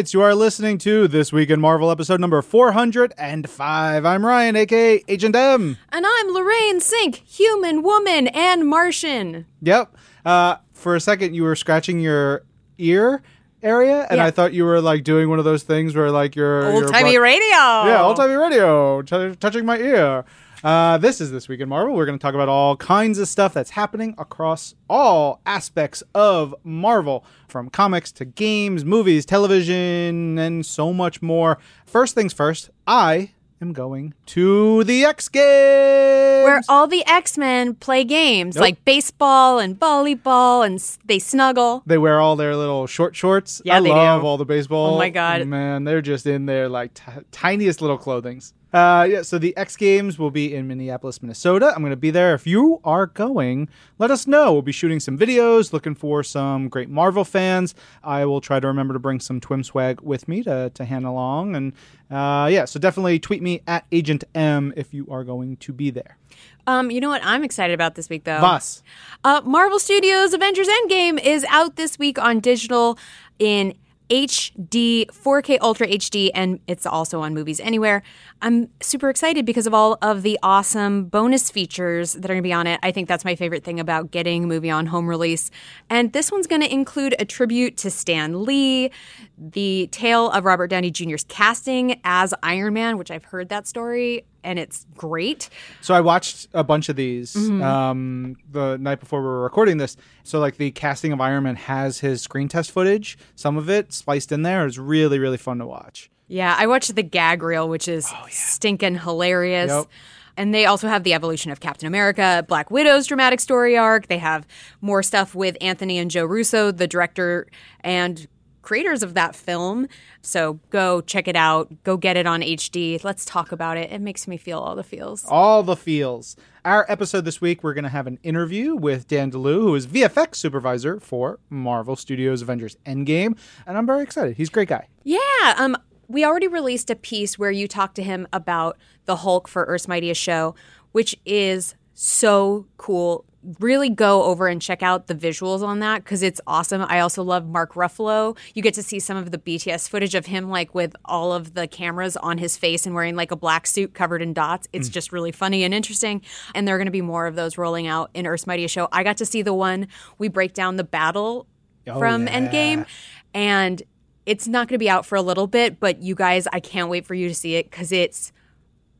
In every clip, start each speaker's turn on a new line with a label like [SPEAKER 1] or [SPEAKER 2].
[SPEAKER 1] Marvelites. You are listening to This Week in Marvel episode number 405. I'm Ryan, aka Agent M.
[SPEAKER 2] And I'm Lorraine Cink, human, woman, and Martian.
[SPEAKER 1] Yep. Uh, for a second, you were scratching your ear area, and
[SPEAKER 2] Yeah.
[SPEAKER 1] I thought you were like doing one of those things where like you're
[SPEAKER 2] old timey
[SPEAKER 1] bro-
[SPEAKER 2] radio.
[SPEAKER 1] Yeah, old timey radio, t- touching my ear. Uh, this is This Week in Marvel. We're going to talk about all kinds of stuff that's happening across all aspects of Marvel, from comics to games, movies, television, and so much more. First things first, I am going to the X Games.
[SPEAKER 2] Where all the X Men play games
[SPEAKER 1] Yep.
[SPEAKER 2] like baseball and volleyball and s- they snuggle.
[SPEAKER 1] They wear all their little short shorts.
[SPEAKER 2] Yeah,
[SPEAKER 1] I
[SPEAKER 2] they
[SPEAKER 1] love
[SPEAKER 2] do.
[SPEAKER 1] all the baseball.
[SPEAKER 2] Oh my God.
[SPEAKER 1] man, they're just in their like t- tiniest little clothings. Uh, yeah, so the X Games will be in Minneapolis, Minnesota. I'm going to be there. If you are going, let us know. We'll be shooting some videos, looking for some great Marvel fans. I will try to remember to bring some Twim swag with me to, to hand along. And uh, yeah, so definitely tweet me at Agent M if you are going to be there.
[SPEAKER 2] Um, you know what I'm excited about this week though?
[SPEAKER 1] Voss.
[SPEAKER 2] Uh, Marvel Studios Avengers Endgame is out this week on digital in HD, 4K Ultra HD, and it's also on Movies Anywhere. I'm super excited because of all of the awesome bonus features that are going to be on it. I think that's my favorite thing about getting a movie on home release. And this one's going to include a tribute to Stan Lee, the tale of Robert Downey Jr.'s casting as Iron Man, which I've heard that story, and it's great.
[SPEAKER 1] So I watched a bunch of these
[SPEAKER 2] Mm-hmm.
[SPEAKER 1] um, the night before we were recording this. So like the casting of Iron Man has his screen test footage. Some of it spliced in there. It's really really fun to watch.
[SPEAKER 2] Yeah, I watched the gag reel, which is stinking hilarious.
[SPEAKER 1] Yep.
[SPEAKER 2] And they also have the evolution of Captain America, Black Widow's dramatic story arc. They have more stuff with Anthony and Joe Russo, the director and creators of that film. So go check it out. Go get it on HD. Let's talk about it. It makes me feel all the feels.
[SPEAKER 1] All the feels. Our episode this week, we're going to have an interview with Dan Deleeuw, who is VFX supervisor for Marvel Studios Avengers Endgame, and I'm very excited. He's a great guy.
[SPEAKER 2] Yeah. Um, we already released a piece where you talked to him about the Hulk for Earth's Mightiest Show, which is so cool. Really go over and check out the visuals on that because it's awesome. I also love Mark Ruffalo. You get to see some of the BTS footage of him, like with all of the cameras on his face and wearing like a black suit covered in dots. It's mm. just really funny and interesting. And there are going to be more of those rolling out in Earth's Mightiest Show. I got to see the one we break down the battle oh, from
[SPEAKER 1] yeah.
[SPEAKER 2] Endgame, and it's not going to be out for a little bit. But you guys, I can't wait for you to see it because it's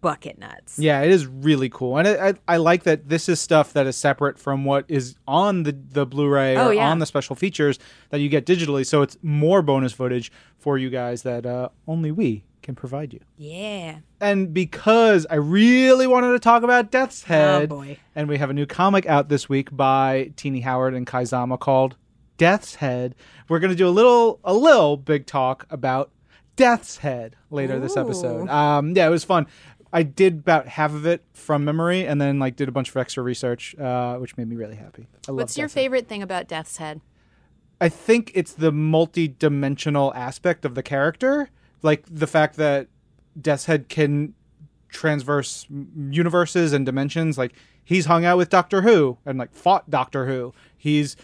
[SPEAKER 2] bucket nuts.
[SPEAKER 1] Yeah, it is really cool, and I, I, I like that this is stuff that is separate from what is on the the Blu-ray
[SPEAKER 2] Oh,
[SPEAKER 1] or
[SPEAKER 2] yeah.
[SPEAKER 1] on the special features that you get digitally. So it's more bonus footage for you guys that uh, only we can provide you.
[SPEAKER 2] Yeah.
[SPEAKER 1] And because I really wanted to talk about Death's Head,
[SPEAKER 2] Oh, boy.
[SPEAKER 1] and we have a new comic out this week by Tini Howard and Kei Zama called Death's Head, we're going to do a little a little big talk about Death's Head later this episode. Um, yeah, it was fun. I did about half of it from memory, and then like did a bunch of extra research, uh, which made me really happy. I
[SPEAKER 2] What's your
[SPEAKER 1] Death's Head.
[SPEAKER 2] favorite thing about Death's Head?
[SPEAKER 1] I think it's the multi-dimensional aspect of the character, like the fact that Death's Head can transverse universes and dimensions. Like he's hung out with Doctor Who and like fought Doctor Who. He's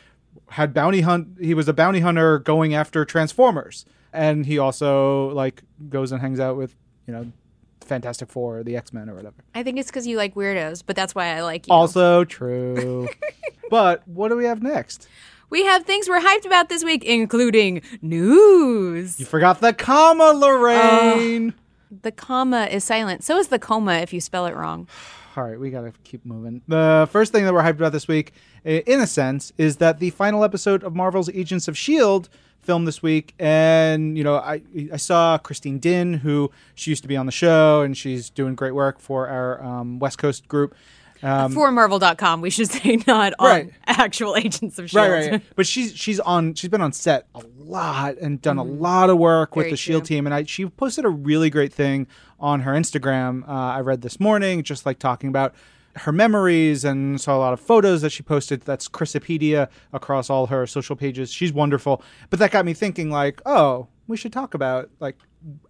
[SPEAKER 1] had bounty hunt. He was a bounty hunter going after Transformers, and he also like goes and hangs out with you know Fantastic Four or the X Men or whatever.
[SPEAKER 2] I think it's because you like weirdos, but that's why I like you.
[SPEAKER 1] Also true. but what do we have next?
[SPEAKER 2] we have things we're hyped about this week, including news.
[SPEAKER 1] You forgot the comma, Lorraine.
[SPEAKER 2] The comma is silent. So is the coma if you spell it wrong.
[SPEAKER 1] All right, we got to keep moving. The first thing that we're hyped about this week, in a sense, is that the final episode of Marvel's Agents of S.H.I.E.L.D. Filmed this week. And, you know, I, I saw Christine Dinh, who she used to be on the show, and she's doing great work for our um, West Coast group. Um,
[SPEAKER 2] For Marvel.com, we should say not on actual Agents of S.H.I.E.L.D.
[SPEAKER 1] right, right, right. But she's she's on she's been on set a lot and done a lot of work with
[SPEAKER 2] Very
[SPEAKER 1] the Shield
[SPEAKER 2] true.
[SPEAKER 1] team, and I she posted a really great thing on her Instagram. Uh, I read this morning, just like talking about her memories and saw a lot of photos that she posted. That's Chrisipedia across all her social pages. She's wonderful. But that got me thinking, like, oh, we should talk about like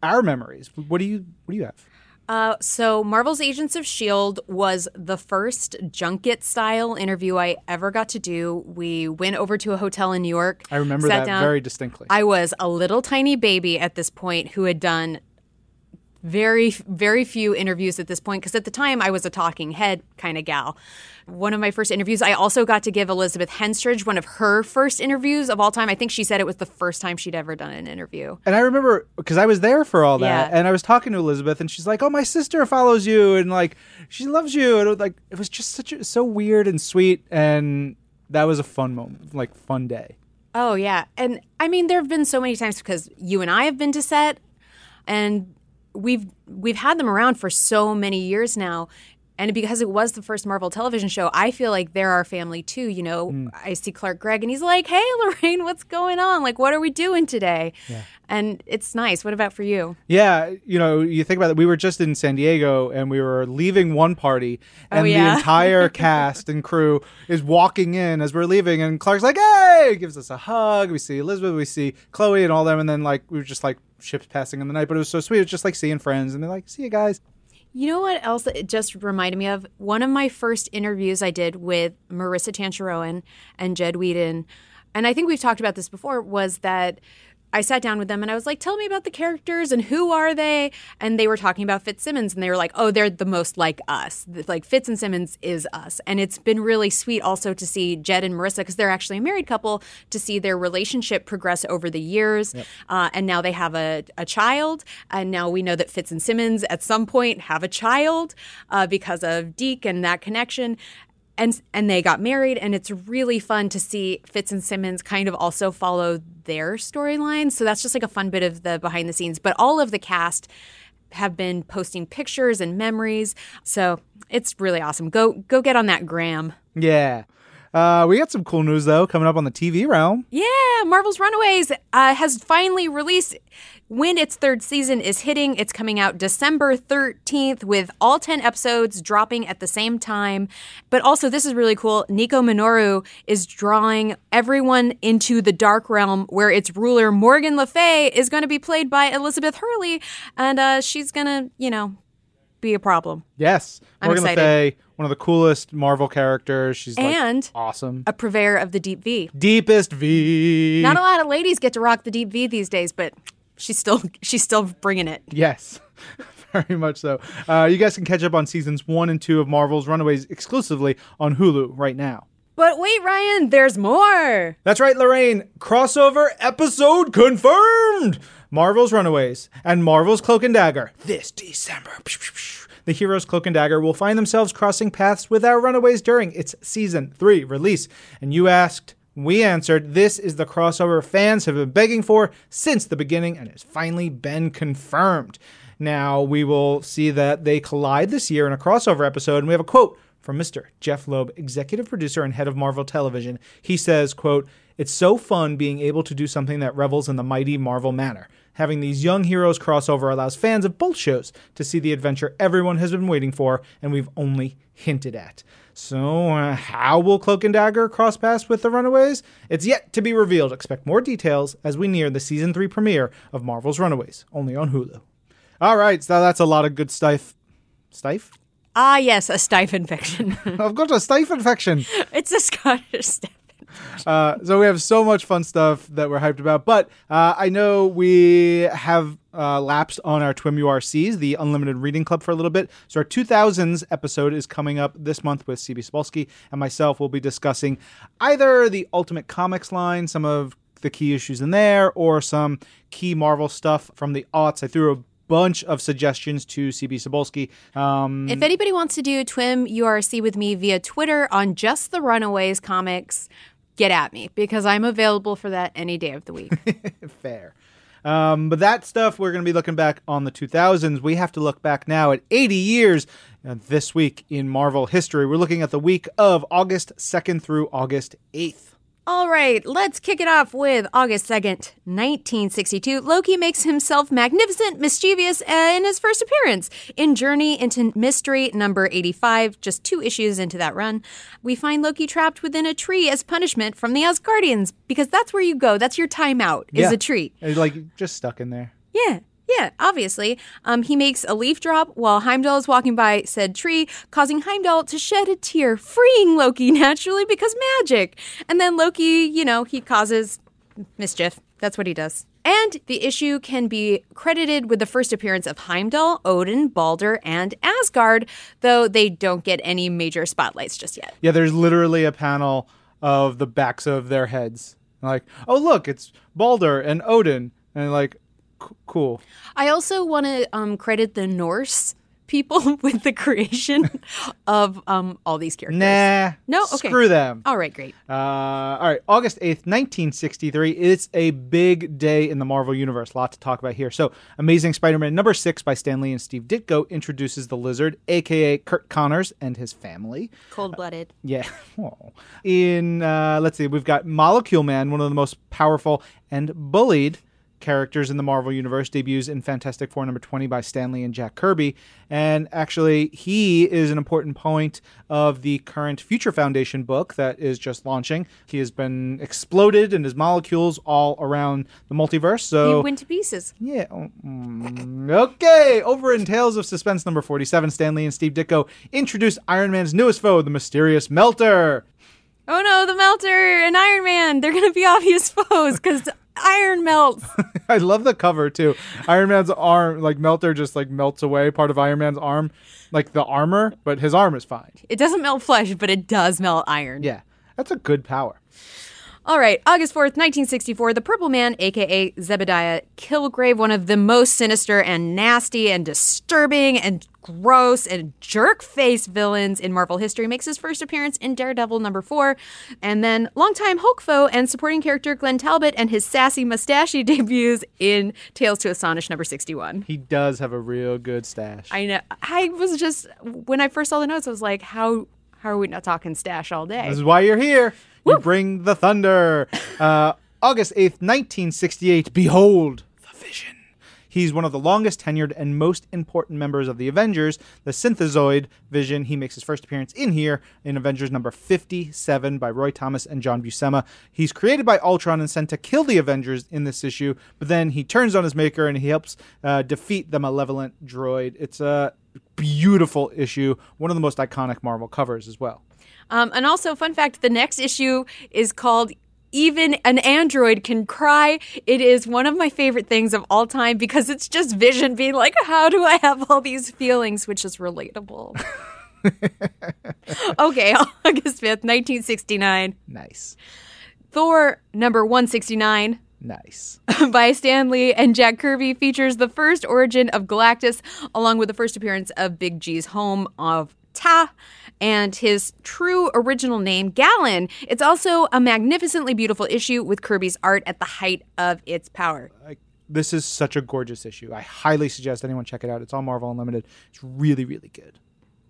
[SPEAKER 1] our memories. What do you what do you have?
[SPEAKER 2] Uh, so, Marvel's Agents of S.H.I.E.L.D. was the first junket style interview I ever got to do. We went over to a hotel in New York.
[SPEAKER 1] I remember that
[SPEAKER 2] down.
[SPEAKER 1] very distinctly.
[SPEAKER 2] I was a little tiny baby at this point who had done very, very few interviews at this point because at the time I was a talking head kind of gal. One of my first interviews, I also got to give Elizabeth Henstridge one of her first interviews of all time. I think she said it was the first time she'd ever done an interview.
[SPEAKER 1] And I remember because I was there for all that,
[SPEAKER 2] Yeah.
[SPEAKER 1] and I was talking to Elizabeth, and she's like, "Oh, my sister follows you, and like she loves you," and it was like it was just such a, so weird and sweet, and that was a fun moment, like fun day.
[SPEAKER 2] Oh yeah, and I mean there have been so many times because you and I have been to set, and we've we've had them around for so many years now, and because it was the first Marvel television show, I feel like they're our family too. You know, mm. I see Clark Gregg, and he's like, "Hey, Lorraine, what's going on? Like, what are we doing today?" And it's nice. What about for you?
[SPEAKER 1] Yeah, you know, you think about it. We were just in San Diego, and we were leaving one party, oh, and
[SPEAKER 2] Oh, yeah.
[SPEAKER 1] the entire cast and crew is walking in as we're leaving, and Clark's like, "Hey!" gives us a hug. We see Elizabeth, we see Chloe, and all them, and then like we were just like ships passing in the night, but it was so sweet. It was just like seeing friends, and they're like, "See you guys."
[SPEAKER 2] You know what else it just reminded me of? One of my first interviews I did with Maurissa Tancharoen and Jed Whedon, and I think we've talked about this before, was that I sat down with them and I was like, tell me about the characters and who are they? And they were talking about Fitzsimmons and they were like, oh, they're the most like us. Like Fitz and Simmons is us. And it's been really sweet also to see Jed and Maurissa, because they're actually a married couple, to see their relationship progress over the years. Uh, and now they have a, a child. And now we know that Fitz and Simmons at some point have a child uh, because of Deke and that connection and and they got married and it's really fun to see Fitz and Simmons kind of also follow their storyline. So that's just like a fun bit of the behind the scenes. But all of the cast have been posting pictures and memories. So it's really awesome. Go go get on that gram.
[SPEAKER 1] Yeah. Uh, we got some cool news though coming up on the TV realm.
[SPEAKER 2] yeah Marvel's Runaways uh, has finally released when its third season is hitting. It's coming out December 13th with all 10 episodes dropping at the same time. But also this is really cool. Nico Minoru is drawing everyone into the dark realm where its ruler Morgan Le Fay is going to be played by Elizabeth Hurley. And uh, she's going to you know be a problem
[SPEAKER 1] Yes,
[SPEAKER 2] I'm
[SPEAKER 1] Morgan Le
[SPEAKER 2] excited.
[SPEAKER 1] Fay, one of the coolest Marvel characters. She's like
[SPEAKER 2] and
[SPEAKER 1] awesome.
[SPEAKER 2] a purveyor of the deep V
[SPEAKER 1] Deepest V.
[SPEAKER 2] not a lot of ladies get to rock the deep V these days but she's still she's still bringing it
[SPEAKER 1] Yes, very much so. Uh, you guys can catch up on seasons one and two of Marvel's Runaways exclusively on Hulu right now.
[SPEAKER 2] But wait, Ryan, there's more.
[SPEAKER 1] That's right, Lorraine. Crossover episode confirmed. Marvel's Runaways and Marvel's Cloak and Dagger this December. The heroes Cloak and Dagger will find themselves crossing paths with our Runaways during its season three release. And you asked, we answered, this is the crossover fans have been begging for since the beginning and has finally been confirmed. Now we will see that they collide this year in a crossover episode, and we have a quote from Mr. Jeff Loeb, executive producer and head of Marvel Television. He says, quote, It's so fun being able to do something that revels in the mighty Marvel manner. Having these young heroes crossover allows fans of both shows to see the adventure everyone has been waiting for and we've only hinted at. So, uh, how will Cloak and Dagger cross paths with the Runaways? It's yet to be revealed. Expect more details as we near the season 3 premiere of Marvel's Runaways, only on Hulu. All right, so that's a lot of good stuff. Stife?
[SPEAKER 2] Ah, yes, a stife infection.
[SPEAKER 1] I've got a stife infection.
[SPEAKER 2] it's a Scottish stiff.
[SPEAKER 1] Uh, so we have so much fun stuff that we're hyped about. But uh, I know we have uh, lapsed on our TWIM URCs, the Unlimited Reading Club, for a little bit. So our 2000s episode is coming up this month with CB Cebulski and myself. We'll be discussing either the Ultimate Comics line, some of the key issues in there, or some key Marvel stuff from the aughts. I threw a bunch of suggestions to CB Cebulski. Um,
[SPEAKER 2] If anybody wants to do TWIM URC with me via Twitter on just the Runaways comics, get at me because I'm available for that any day of the week.
[SPEAKER 1] Fair. Um, but that stuff, we're going to be looking back on the 2000s. We have to look back now at 80 years uh, this week in Marvel history. We're looking at the week of August 2nd through August 8th.
[SPEAKER 2] All right, let's kick it off with August 2nd, 1962. Loki makes himself magnificent, mischievous uh, in his first appearance in Journey into Mystery number 85, just two issues into that run. We find Loki trapped within a tree as punishment from the Asgardians because that's where you go. That's your timeout, is
[SPEAKER 1] Yeah.
[SPEAKER 2] a tree.
[SPEAKER 1] Like, just stuck in there.
[SPEAKER 2] Yeah. Yeah, obviously. Um, he makes a leaf drop while Heimdall is walking by said tree, causing Heimdall to shed a tear, freeing Loki naturally because magic. And then Loki, you know, he causes mischief. That's what he does. And the issue can be credited with the first appearance of Heimdall, Odin, Balder, and Asgard, though they don't get any major spotlights just yet.
[SPEAKER 1] Yeah, there's literally a panel of the backs of their heads. Like, oh look, it's Balder and Odin, and like, c- cool.
[SPEAKER 2] I also want to um, credit the Norse people with the creation of um, all these characters.
[SPEAKER 1] Nah,
[SPEAKER 2] No? Okay.
[SPEAKER 1] screw them.
[SPEAKER 2] All right, great.
[SPEAKER 1] Uh, all right, August 8th, 1963. It's a big day in the Marvel Universe. A lot to talk about here. So, Amazing Spider Man number six by Stan Lee and Steve Ditko introduces the Lizard, aka Curt Connors, and his family.
[SPEAKER 2] Cold blooded.
[SPEAKER 1] Yeah. Oh. In, uh, let's see, we've got Molecule Man, one of the most powerful and bullied characters in the Marvel Universe, debuts in Fantastic Four number 20 by Stan Lee and Jack Kirby. And actually, he is an important point of the current Future Foundation book that is just launching. He has been exploded and his molecules all around the multiverse. So
[SPEAKER 2] He went to pieces.
[SPEAKER 1] yeah. mm, Okay. Over in Tales of Suspense number 47, Stan Lee and Steve Ditko introduce Iron Man's newest foe, the mysterious Melter.
[SPEAKER 2] Oh no, the Melter and Iron Man, they're going to be obvious foes because iron melts.
[SPEAKER 1] I love the cover too. Iron Man's arm, like Melter, just like melts away part of Iron Man's arm, like the armor, but his arm is fine.
[SPEAKER 2] It doesn't melt flesh, but it does melt iron.
[SPEAKER 1] Yeah. That's a good power.
[SPEAKER 2] All right, August 4th, 1964, the Purple Man, aka Zebediah Kilgrave, one of the most sinister and nasty and disturbing and gross and jerk face villains in Marvel history, makes his first appearance in Daredevil number 4. And then longtime Hulk foe and supporting character Glenn Talbot and his sassy mustachey debuts in Tales to Astonish number 61.
[SPEAKER 1] He does have a real good stash.
[SPEAKER 2] I know. I was just when I first saw the notes, I was like, how how are we not talking stash all day?
[SPEAKER 1] This is why you're here. You bring the thunder. Uh, August 8th, 1968. Behold the Vision. He's one of the longest tenured and most important members of the Avengers, the Synthezoid Vision. He makes his first appearance in here in Avengers number 57 by Roy Thomas and John Buscema. He's created by Ultron and sent to kill the Avengers in this issue, but then he turns on his maker and he helps uh, defeat the malevolent droid. It's a beautiful issue, one of the most iconic Marvel covers as well.
[SPEAKER 2] Um, and also, fun fact: the next issue is called "Even an Android Can Cry." It is one of my favorite things of all time because it's just Vision being like, "How do I have all these feelings?" Which is relatable. okay, August fifth, nineteen sixty-nine.
[SPEAKER 1] Nice.
[SPEAKER 2] Thor number one sixty-nine.
[SPEAKER 1] Nice.
[SPEAKER 2] by Stan Lee and Jack Kirby features the first origin of Galactus, along with the first appearance of Big G's home of Taa and his true original name, Galan. It's also a magnificently beautiful issue with Kirby's art at the height of its power.
[SPEAKER 1] Like, this is such a gorgeous issue. I highly suggest anyone check it out. It's on Marvel Unlimited. It's really, really good.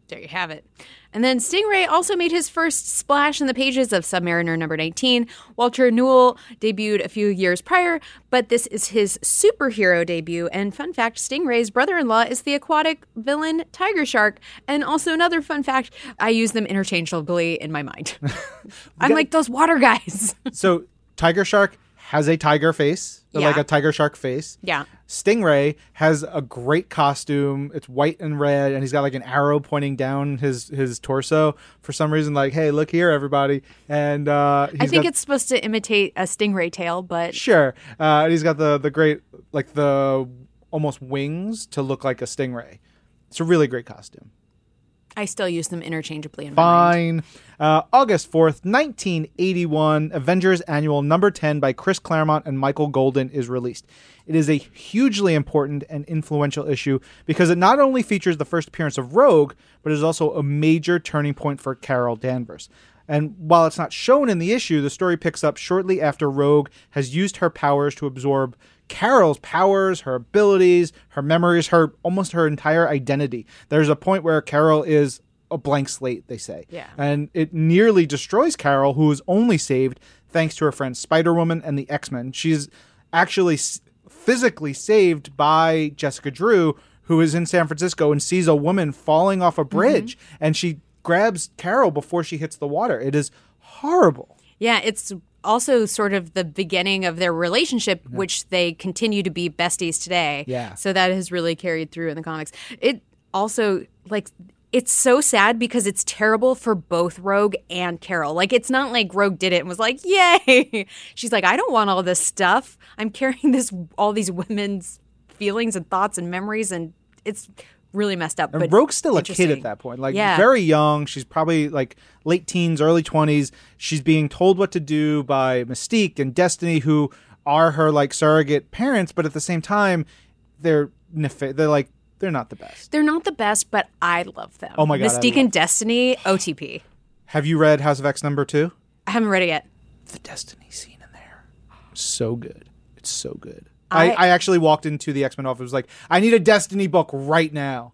[SPEAKER 2] There you have it. And then Stingray also made his first splash in the pages of Submariner number 19. Walter Newell debuted a few years prior, but this is his superhero debut. And fun fact Stingray's brother in law is the aquatic villain Tiger Shark. And also, another fun fact I use them interchangeably in my mind. I'm like those water guys.
[SPEAKER 1] So, Tiger Shark has a tiger face,
[SPEAKER 2] Yeah.
[SPEAKER 1] like a tiger shark face.
[SPEAKER 2] yeah.
[SPEAKER 1] Stingray has a great costume. It's white and red, and he's got like an arrow pointing down his his torso for some reason. Like, hey, look here, everybody! And uh,
[SPEAKER 2] I think
[SPEAKER 1] got,
[SPEAKER 2] it's supposed to imitate a stingray tail, but
[SPEAKER 1] sure. Uh, and he's got the the great like the almost wings to look like a stingray. It's a really great costume.
[SPEAKER 2] I still use them interchangeably in.
[SPEAKER 1] Fine. Uh, August 4th, 1981, Avengers Annual number 10 by Chris Claremont and Michael Golden is released. It is a hugely important and influential issue because it not only features the first appearance of Rogue, but is also a major turning point for Carol Danvers. And while it's not shown in the issue, the story picks up shortly after Rogue has used her powers to absorb Carol's powers, her abilities, her memories, her almost her entire identity. There's a point where Carol is a blank slate, they say.
[SPEAKER 2] Yeah.
[SPEAKER 1] And it nearly destroys Carol, who is only saved thanks to her friend Spider Woman and the X Men. She's actually s- physically saved by Jessica Drew, who is in San Francisco and sees a woman falling off a mm-hmm. bridge, and she grabs Carol before she hits the water. It is horrible.
[SPEAKER 2] Yeah, it's also sort of the beginning of their relationship, which they continue to be besties today.
[SPEAKER 1] Yeah.
[SPEAKER 2] So that has really carried through in the comics. It also like it's so sad because it's terrible for both Rogue and Carol. Like it's not like Rogue did it and was like, "Yay!" She's like, "I don't want all this stuff. I'm carrying this all these women's feelings and thoughts and memories, and it's really messed up." But
[SPEAKER 1] Rogue's still a kid at that point, like
[SPEAKER 2] Yeah.
[SPEAKER 1] very young. She's probably like late teens, early twenties. She's being told what to do by Mystique and Destiny, who are her like surrogate parents, but at the same time, they're they're like they're not the best.
[SPEAKER 2] They're not the best, but I love them.
[SPEAKER 1] Oh my God,
[SPEAKER 2] Mystique and Destiny, OTP.
[SPEAKER 1] Have you read House of X number two? I
[SPEAKER 2] I haven't read it yet.
[SPEAKER 1] the Destiny scene in there, so good. It's so good. I,
[SPEAKER 2] I-
[SPEAKER 1] actually walked into the X Men office was like, I need a Destiny book right now.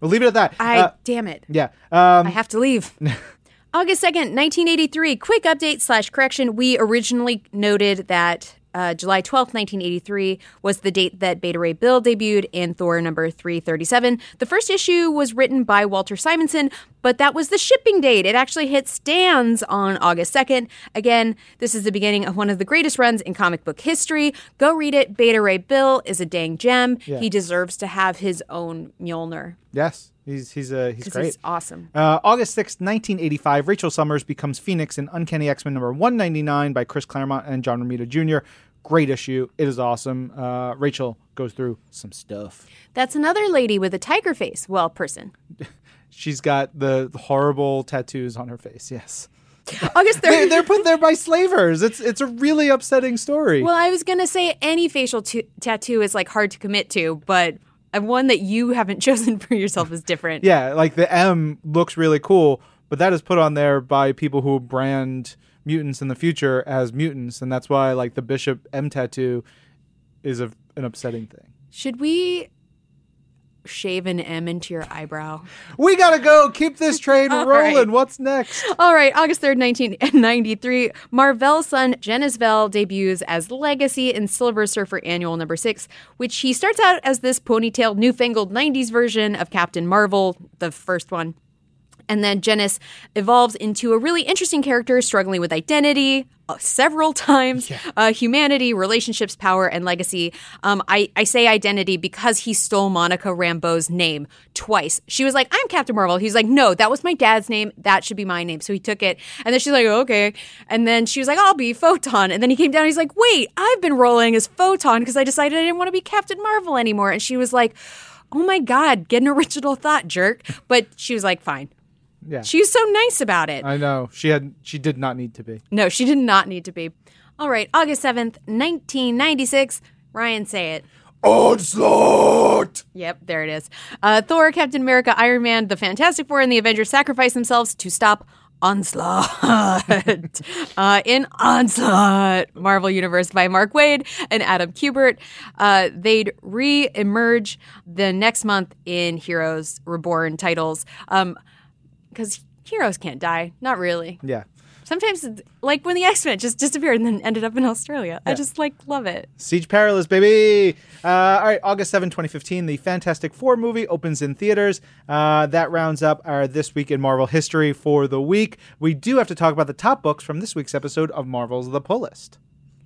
[SPEAKER 1] We'll leave it at that.
[SPEAKER 2] I
[SPEAKER 1] Uh,
[SPEAKER 2] damn it.
[SPEAKER 1] yeah. Um,
[SPEAKER 2] I have to leave. August 2nd, 1983. Quick update slash correction. We originally noted that uh, July 12th, 1983 was the date that Beta Ray Bill debuted in Thor number 337. The first issue was written by Walter Simonson, but that was the shipping date. It actually hit stands on August 2nd. Again, this is the beginning of one of the greatest runs in comic book history. Go read it. Beta Ray Bill is a dang gem. He deserves to have his own Mjolnir
[SPEAKER 1] yes, he's he's uh, he's great.
[SPEAKER 2] he's awesome.
[SPEAKER 1] Uh, August sixth, 1985, Rachel Summers becomes Phoenix in Uncanny X Men number 199 by Chris Claremont and John Romita Jr. Great issue. It is awesome. Uh, Rachel goes through some stuff.
[SPEAKER 2] That's another lady with a tiger face. Well, person.
[SPEAKER 1] She's got the horrible tattoos on her face. Yes.
[SPEAKER 2] August
[SPEAKER 1] They're,
[SPEAKER 2] 3rd.
[SPEAKER 1] they're put there by slavers. It's it's a really upsetting story.
[SPEAKER 2] well, I was going to say any facial t- tattoo is like hard to commit to, but uh, one that you haven't chosen for yourself is different.
[SPEAKER 1] yeah, like the M looks really cool, but that is put on there by people who brand mutants in the future as mutants, and that's why like the Bishop M tattoo is a, an upsetting thing.
[SPEAKER 2] Should we shave an M into your eyebrow?
[SPEAKER 1] We gotta go. Keep this train rolling.
[SPEAKER 2] right.
[SPEAKER 1] What's next?
[SPEAKER 2] All right, August 3rd, 1993, Marvel's son Genis Vell debuts as Legacy in Silver Surfer Annual number 6, which he starts out as this ponytailed newfangled 90s version of Captain Marvel, the first one. And then Genis evolves into a really interesting character struggling with identity uh, several times, uh, humanity, relationships, power, and legacy. Um, I, I say identity because he stole Monica Rambeau's name twice. She was like, I'm Captain Marvel. He's like, no, that was my dad's name. That should be my name. So he took it. And then she's like, okay. And then she was like, I'll be Photon. And then he came down. He's like, wait, I've been rolling as Photon because I decided I didn't want to be Captain Marvel anymore. And she was like, oh my God, get an original thought, jerk. But she was like, fine.
[SPEAKER 1] Yeah,
[SPEAKER 2] She was so nice about it.
[SPEAKER 1] I know she had. She did not need to be.
[SPEAKER 2] No, she did not need to be. All right, August 7th, 1996. Ryan, say it.
[SPEAKER 1] Onslaught.
[SPEAKER 2] Yep, there it is. Uh, Thor, Captain America, Iron Man, the Fantastic Four, and the Avengers sacrifice themselves to stop Onslaught. uh, in Onslaught, Marvel Universe by Mark Waid and Adam Kubert. Uh, they'd re emerge the next month in Heroes Reborn titles. Because heroes can't die. Not really.
[SPEAKER 1] Yeah.
[SPEAKER 2] Sometimes, like when the X Men just disappeared and then ended up in Australia. I just like love it.
[SPEAKER 1] Siege Perilous, baby. Uh, all right, August 7, 2015, the Fantastic Four movie opens in theaters. Uh, that rounds up our This Week in Marvel history for the week. We do have to talk about the top books from this week's episode of Marvel's The Pull List.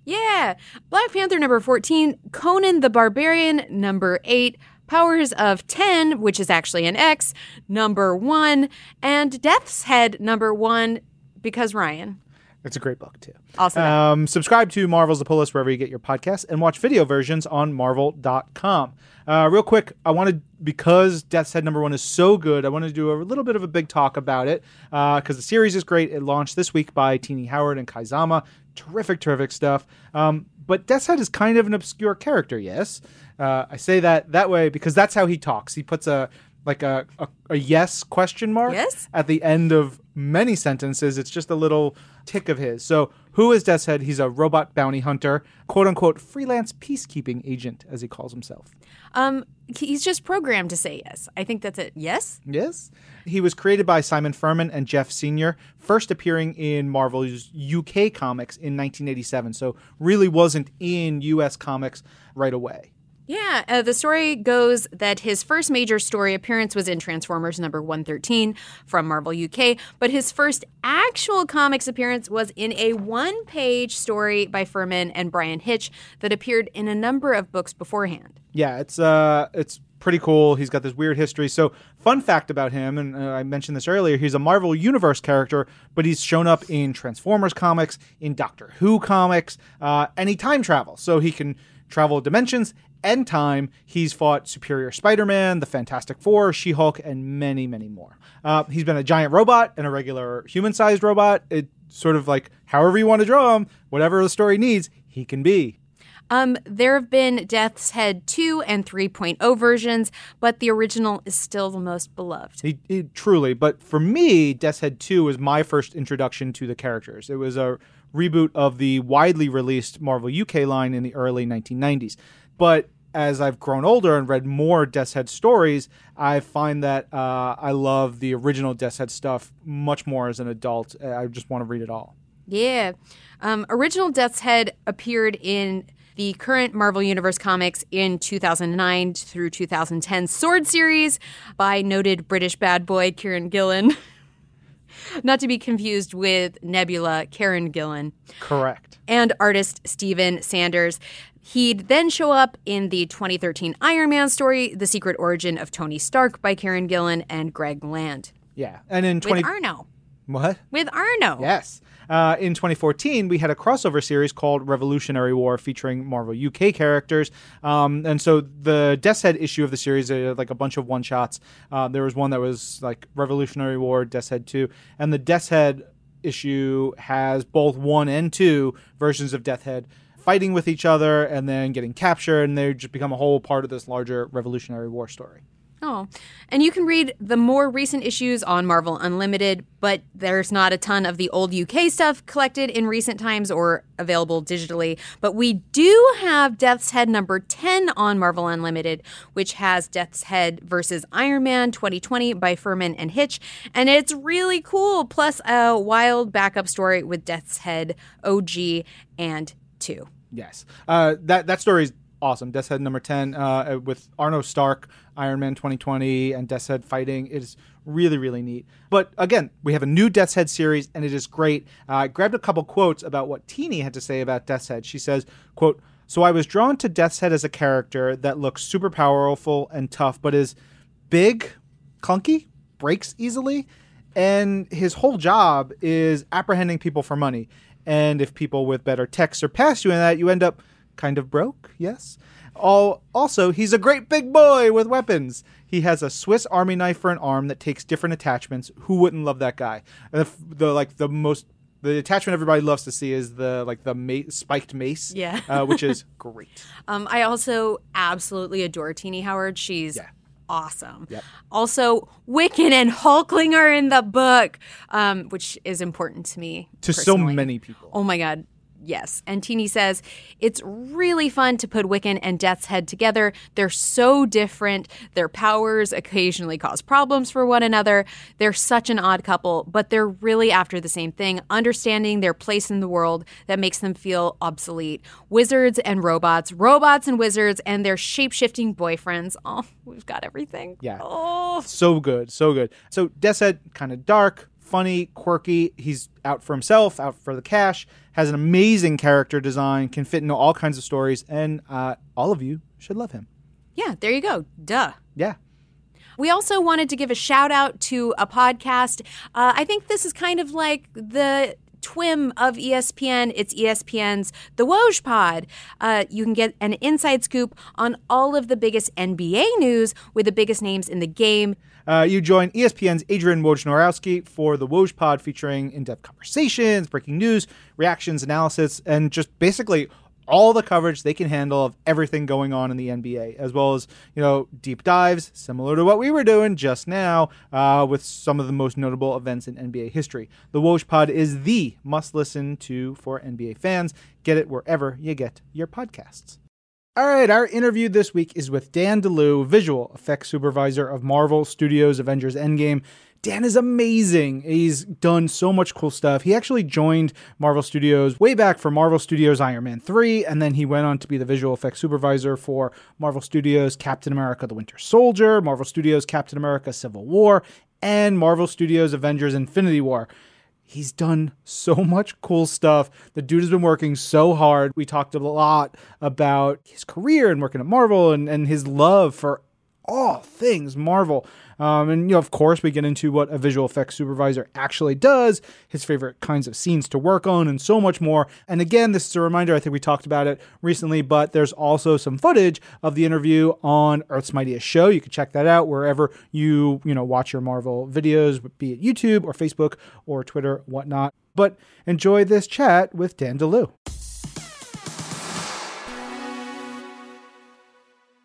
[SPEAKER 2] Yeah. Black Panther number 14, Conan the Barbarian number 8, Powers of 10, which is actually an X, number 1, and Death's Head number 1 because Ryan.
[SPEAKER 1] It's a great book, too.
[SPEAKER 2] Also that.
[SPEAKER 1] Um, subscribe to Marvel's The Pull List wherever you get your podcasts and watch video versions on marvel.com. Uh, real quick, I wanted, because Death's Head number one is so good, I wanted to do a little bit of a big talk about it because the series is great. It launched this week by Tini Howard and Kei Zama. Terrific, terrific stuff. Um, but Death's Head is kind of an obscure character, yes. Uh, I say that that way because that's how he talks. He puts a like a, a, a yes question mark
[SPEAKER 2] Yes?
[SPEAKER 1] at the end of many sentences. It's just a little tick of his. So, who is Death's Head? He's a robot bounty hunter, quote unquote, freelance peacekeeping agent, as he calls himself.
[SPEAKER 2] Um, he's just programmed to say yes. I think that's it. Yes?
[SPEAKER 1] Yes. He was created by Simon Furman and Geoff Senior, first appearing in Marvel's UK comics in 1987. So, really wasn't in US comics right away.
[SPEAKER 2] Yeah, uh, the story goes that his first major story appearance was in Transformers number 113 from Marvel UK, but his first actual comics appearance was in a one page story by Furman and Bryan Hitch that appeared in a number of books beforehand.
[SPEAKER 1] Yeah, it's uh, it's pretty cool. He's got this weird history. So, fun fact about him, and uh, I mentioned this earlier, he's a Marvel Universe character, but he's shown up in Transformers comics, in Doctor Who comics, uh, and he time travels. So he can travel dimensions and time. He's fought Superior Spider Man, the Fantastic Four, She Hulk, and many, many more. Uh, he's been a giant robot and a regular human sized robot. It sort of like however you want to draw him, whatever the story needs, he can be.
[SPEAKER 2] Um, there have been Death's Head 2 and 3.0 versions, but the original is still the most beloved.
[SPEAKER 1] He, he, truly, but for me, Death's Head 2 was my first introduction to the characters. It was a reboot of the widely released Marvel UK line in the early 1990s. But as I've grown older and read more Death's Head stories, I find that uh, I love the original Death's Head stuff much more as an adult. I just want to read it all.
[SPEAKER 2] Yeah. Um, original Death's Head appeared in the current Marvel Universe comics in 2009 through 2010 Sword series by noted British bad boy Kieron Gillen. Not to be confused with Nebula Karen Gillan.
[SPEAKER 1] Correct.
[SPEAKER 2] And artist Steven Sanders. He'd then show up in the 2013 Iron Man story, The Secret Origin of Tony Stark by Karen Gillan and Greg Land.
[SPEAKER 1] Yeah. And in 20
[SPEAKER 2] with Arno.
[SPEAKER 1] What?
[SPEAKER 2] With Arno.
[SPEAKER 1] Yes. Uh, in 2014, we had a crossover series called Revolutionary War featuring Marvel UK characters. Um, and so the Death's Head issue of the series, uh, like a bunch of one shots. Uh, there was one that was like Revolutionary War, Death's Head 2. And the Death's Head issue has both one and two versions of Death Head fighting with each other and then getting captured, and they just become a whole part of this larger Revolutionary War story.
[SPEAKER 2] Oh, and you can read the more recent issues on Marvel Unlimited, but there's not a ton of the old UK stuff collected in recent times or available digitally. But we do have Death's Head number 10 on Marvel Unlimited, which has Death's Head versus Iron Man 2020 by Furman and Hitch. And it's really cool, plus a wild backup story with Death's Head OG and 2.
[SPEAKER 1] Yes. Uh, that, that story is awesome. Death's Head number 10 uh, with Arno Stark, Iron Man 2020, and Death's Head fighting. It is really, really neat. But again, we have a new Death's Head series, and it is great. Uh, I grabbed a couple quotes about what Tini had to say about Death's Head. She says, quote, so I was drawn to Death's Head as a character that looks super powerful and tough, but is big, clunky, breaks easily, and his whole job is apprehending people for money. And if people with better tech surpass you in that, you end up kind of broke, yes. All, also, he's a great big boy with weapons. He has a Swiss Army knife for an arm that takes different attachments. Who wouldn't love that guy? The, the like the most the attachment everybody loves to see is the like the ma- spiked mace,
[SPEAKER 2] yeah,
[SPEAKER 1] uh, which is great.
[SPEAKER 2] Um, I also absolutely adore Tini Howard. She's
[SPEAKER 1] yeah.
[SPEAKER 2] Awesome.
[SPEAKER 1] Yep.
[SPEAKER 2] Also, Wiccan and Hulkling are in the book, um, which is important to me
[SPEAKER 1] to
[SPEAKER 2] personally.
[SPEAKER 1] so many people.
[SPEAKER 2] Oh my god, Yes. And Tini says it's really fun to put Wiccan and Death's Head together. They're so different. Their powers occasionally cause problems for one another. They're such an odd couple, but they're really after the same thing, understanding their place in the world that makes them feel obsolete. Wizards and robots, robots and wizards, and their shape shifting boyfriends. Oh, we've got everything.
[SPEAKER 1] Yeah.
[SPEAKER 2] Oh.
[SPEAKER 1] So good. So good. So Death's Head, kind of dark, funny, quirky. He's out for himself, out for the cash, has an amazing character design, can fit into all kinds of stories, and uh, all of you should love him.
[SPEAKER 2] Yeah, there you go. Duh.
[SPEAKER 1] Yeah.
[SPEAKER 2] We also wanted to give a shout out to a podcast. Uh, I think this is kind of like the twim of ESPN. It's ESPN's The Woj Pod. Uh, you can get an inside scoop on all of the biggest NBA news with the biggest names in the game.
[SPEAKER 1] Uh, you join ESPN's Adrian Wojnarowski for the Woj Pod, featuring in-depth conversations, breaking news, reactions, analysis, and just basically all the coverage they can handle of everything going on in the NBA, as well as you know deep dives similar to what we were doing just now uh, with some of the most notable events in NBA history. The Woj Pod is the must-listen to for NBA fans. Get it wherever you get your podcasts. All right, our interview this week is with Dan Deleeuw, visual effects supervisor of Marvel Studios Avengers Endgame. Dan is amazing. He's done so much cool stuff. He actually joined Marvel Studios way back for Marvel Studios Iron Man 3, and then he went on to be the visual effects supervisor for Marvel Studios Captain America the Winter Soldier, Marvel Studios Captain America Civil War, and Marvel Studios Avengers Infinity War. He's done so much cool stuff. The dude has been working so hard. We talked a lot about his career and working at Marvel and, and his love for all things Marvel. Um, and you know, of course, we get into what a visual effects supervisor actually does, his favorite kinds of scenes to work on, and so much more. And again, this is a reminder. I think we talked about it recently, but there's also some footage of the interview on Earth's Mightiest Show. You can check that out wherever you you know watch your Marvel videos, be it YouTube or Facebook or Twitter, whatnot. But enjoy this chat with Dan Deleeuw.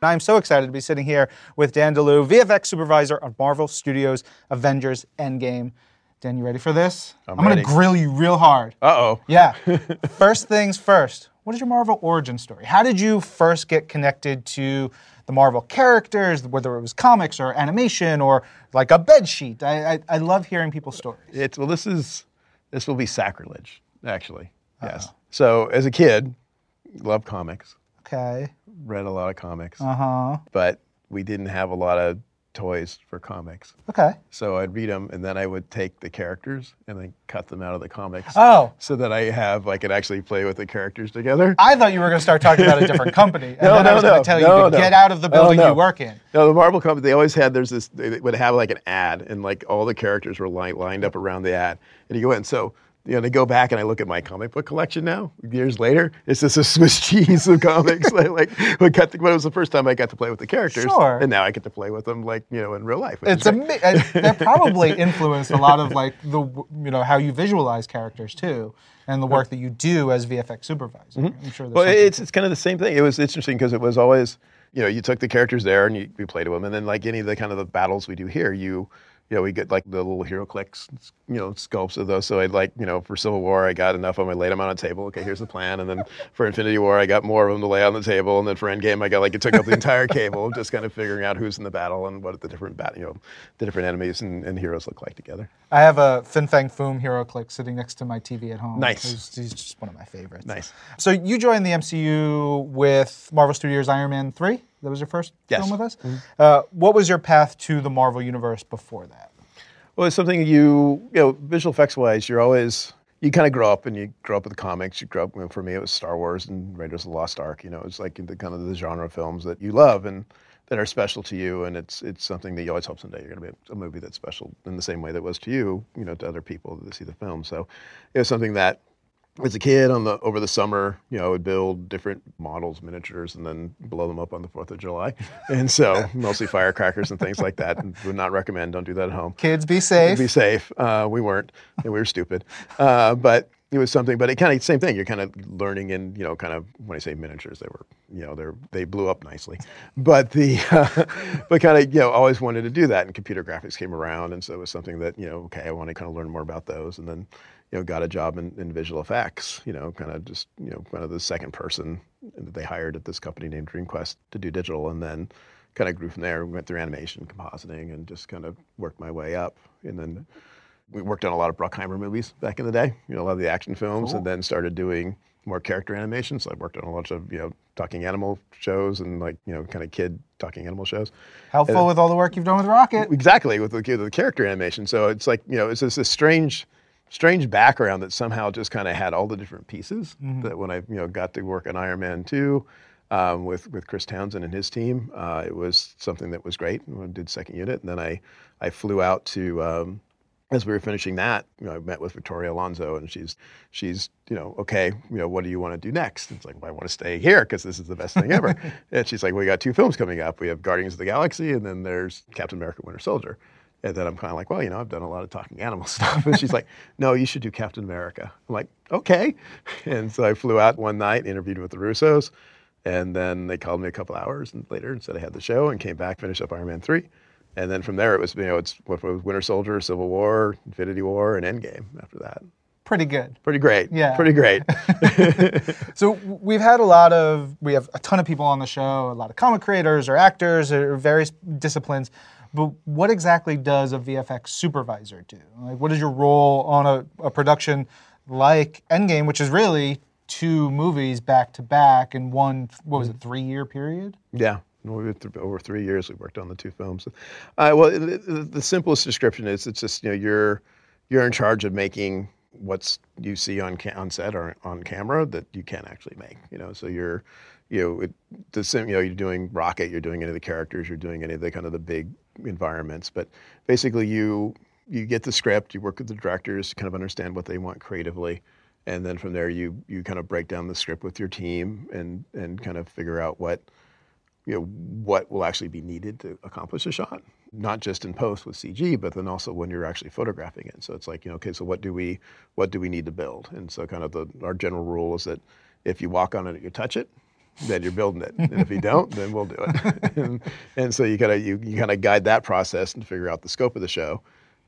[SPEAKER 1] I'm so excited to be sitting here with Dan Deleeuw, VFX supervisor on Marvel Studios Avengers Endgame. Dan, you ready for this?
[SPEAKER 3] I'm
[SPEAKER 1] going to grill you real hard.
[SPEAKER 3] Uh oh.
[SPEAKER 1] Yeah. first things first. What is your Marvel origin story? How did you first get connected to the Marvel characters, whether it was comics or animation or like a bed sheet? I, I, I love hearing people's stories.
[SPEAKER 3] It's well. This is this will be sacrilege, actually. Yes. So as a kid, loved comics,
[SPEAKER 1] Okay.
[SPEAKER 3] read a lot of comics,
[SPEAKER 1] Uh huh.
[SPEAKER 3] but we didn't have a lot of toys for comics.
[SPEAKER 1] Okay.
[SPEAKER 3] So I'd read them, and then I would take the characters and then cut them out of the comics,
[SPEAKER 1] Oh,
[SPEAKER 3] so that I have I could actually play with the characters together.
[SPEAKER 1] I thought you were going to start talking about a different company. And
[SPEAKER 3] No,
[SPEAKER 1] then I
[SPEAKER 3] no,
[SPEAKER 1] was going
[SPEAKER 3] no.
[SPEAKER 1] to tell you
[SPEAKER 3] No,
[SPEAKER 1] to
[SPEAKER 3] no.
[SPEAKER 1] get out of the
[SPEAKER 3] Oh,
[SPEAKER 1] building
[SPEAKER 3] no.
[SPEAKER 1] you work in.
[SPEAKER 3] No, the Marvel company, they always had, there's this, they would have like an ad, and like all the characters were li- lined up around the ad. And you go in, so, you know, they go back and I look at my comic book collection now, years later. It's just a Swiss cheese of comics. like, like we got to, but it was the first time I got to play with the characters.
[SPEAKER 1] Sure.
[SPEAKER 3] And now I get to play with them, like, you know, in real life.
[SPEAKER 1] It's
[SPEAKER 3] is great.
[SPEAKER 1] ama- uh, that probably influenced a lot of like the you know how you visualize characters too, and the work that you do as VFX supervisor. I'm sure.
[SPEAKER 3] Mm-hmm. Well, it's, it's kind of the same thing. It was interesting because it was always, you know, you took the characters there and you, you played with them, and then like any of the kind of the battles we do here, you, you know, we get like the little HeroClix, you know, sculpts of those. So I'd like, you know, for Civil War, I got enough of them. I laid them on a table. Okay, here's the plan. And then for Infinity War, I got more of them to lay on the table. And then for Endgame, I got like it took up the entire cable, just kind of figuring out who's in the battle and what the different bat, you know, the different enemies and, and heroes look like together.
[SPEAKER 1] I have a Fin Fang Foom hero click sitting next to my TV at home.
[SPEAKER 3] Nice.
[SPEAKER 1] He's, he's just one of my favorites.
[SPEAKER 3] Nice.
[SPEAKER 1] So you joined the MCU with Marvel Studios Iron Man three. That was your first
[SPEAKER 3] Yes.
[SPEAKER 1] film with us. Uh, what was your path to the Marvel universe before that?
[SPEAKER 3] Well, it's something you, you know, visual effects wise, you're always, you kind of grow up and you grow up with the comics. You grow up, you know, for me, it was Star Wars and Raiders of the Lost Ark. You know, it's like the kind of the genre of films that you love and that are special to you. And it's it's something that you always hope someday you're going to be a movie that's special in the same way that was to you, you know, to other people that see the film. So it was something that as a kid on the over the summer, you know, I would build different models, miniatures, and then blow them up on the Fourth of July. And so mostly firecrackers and things like that. And would not recommend. Don't do that at home
[SPEAKER 1] Kids, be safe.
[SPEAKER 3] be safe. Uh, we weren't, and we were stupid. Uh, but it was something. But it kind of same thing. You're kind of learning, in you know, kind of when I say miniatures, they were, you know, they're they blew up nicely. But the, uh, but kind of you know, always wanted to do that. And computer graphics came around, and so it was something that you know, okay, I want to kind of learn more about those, and then. You know, got a job in, in visual effects. You know, kind of just you know, kind of the second person that they hired at this company named DreamQuest to do digital, and then kind of grew from there. Went through animation, compositing, and just kind of worked my way up. And then we worked on a lot of Bruckheimer movies back in the day. You know, a lot of the action films, and then started doing more character animation. So I worked on a bunch of you know talking animal shows and like you know kind of kid talking animal shows.
[SPEAKER 1] Helpful with all the work you've done with Rocket.
[SPEAKER 3] Exactly with the, the character animation. So it's like you know it's just this strange, strange background that somehow just kind of had all the different pieces. That when I you know got to work on Iron Man two. Um, with with Chris Townsend and his team, uh, it was something that was great. I did second unit, and then I I flew out to um, as we were finishing that, you know, I met with Victoria Alonso, and she's she's you know okay, you know, what do you want to do next? It's like well, I want to stay here because this is the best thing ever. and she's like, we got two films coming up. We have Guardians of the Galaxy, and then there's Captain America: Winter Soldier. And then I'm kind of like, well, you know, I've done a lot of talking animal stuff. And she's like, no, you should do Captain America. I'm like, okay. And so I flew out one night, interviewed with the Russos, and then they called me a couple hours later and said I had the show and came back, finished up Iron Man 3. And then from there, it was, you know, it's what was Winter Soldier, Civil War, Infinity War, and Endgame after that.
[SPEAKER 1] Pretty good.
[SPEAKER 3] Pretty great.
[SPEAKER 1] Yeah.
[SPEAKER 3] Pretty great.
[SPEAKER 1] So we've had a lot of, we have a ton of people on the show, a lot of comic creators or actors or various disciplines. But what exactly does a VFX supervisor do? Like, what is your role on a, a production like Endgame, which is really two movies back to back in one, what was it, three year period?
[SPEAKER 3] Yeah. Over three years, we worked on the two films. Uh, well, the, the, simplest description is it's just you know you're you're in charge of making what's you see on ca- on set or on camera that you can't actually make. You know, so you're you know it, the. You know, you're doing Rocket, you're doing any of the characters, you're doing any of the kind of the big environments, but basically you you get the script, you work with the directors, to kind of understand what they want creatively, and then from there you you kind of break down the script with your team and and kind of figure out what you know what will actually be needed to accomplish a shot not just in post with cg but then also when you're actually photographing it. So it's like you know okay so what do we what do we need to build? And so kind of the our general rule is that if you walk on it you touch it then you're building it and if you don't then we'll do it and, and so you kind of you, you kind of guide that process and figure out the scope of the show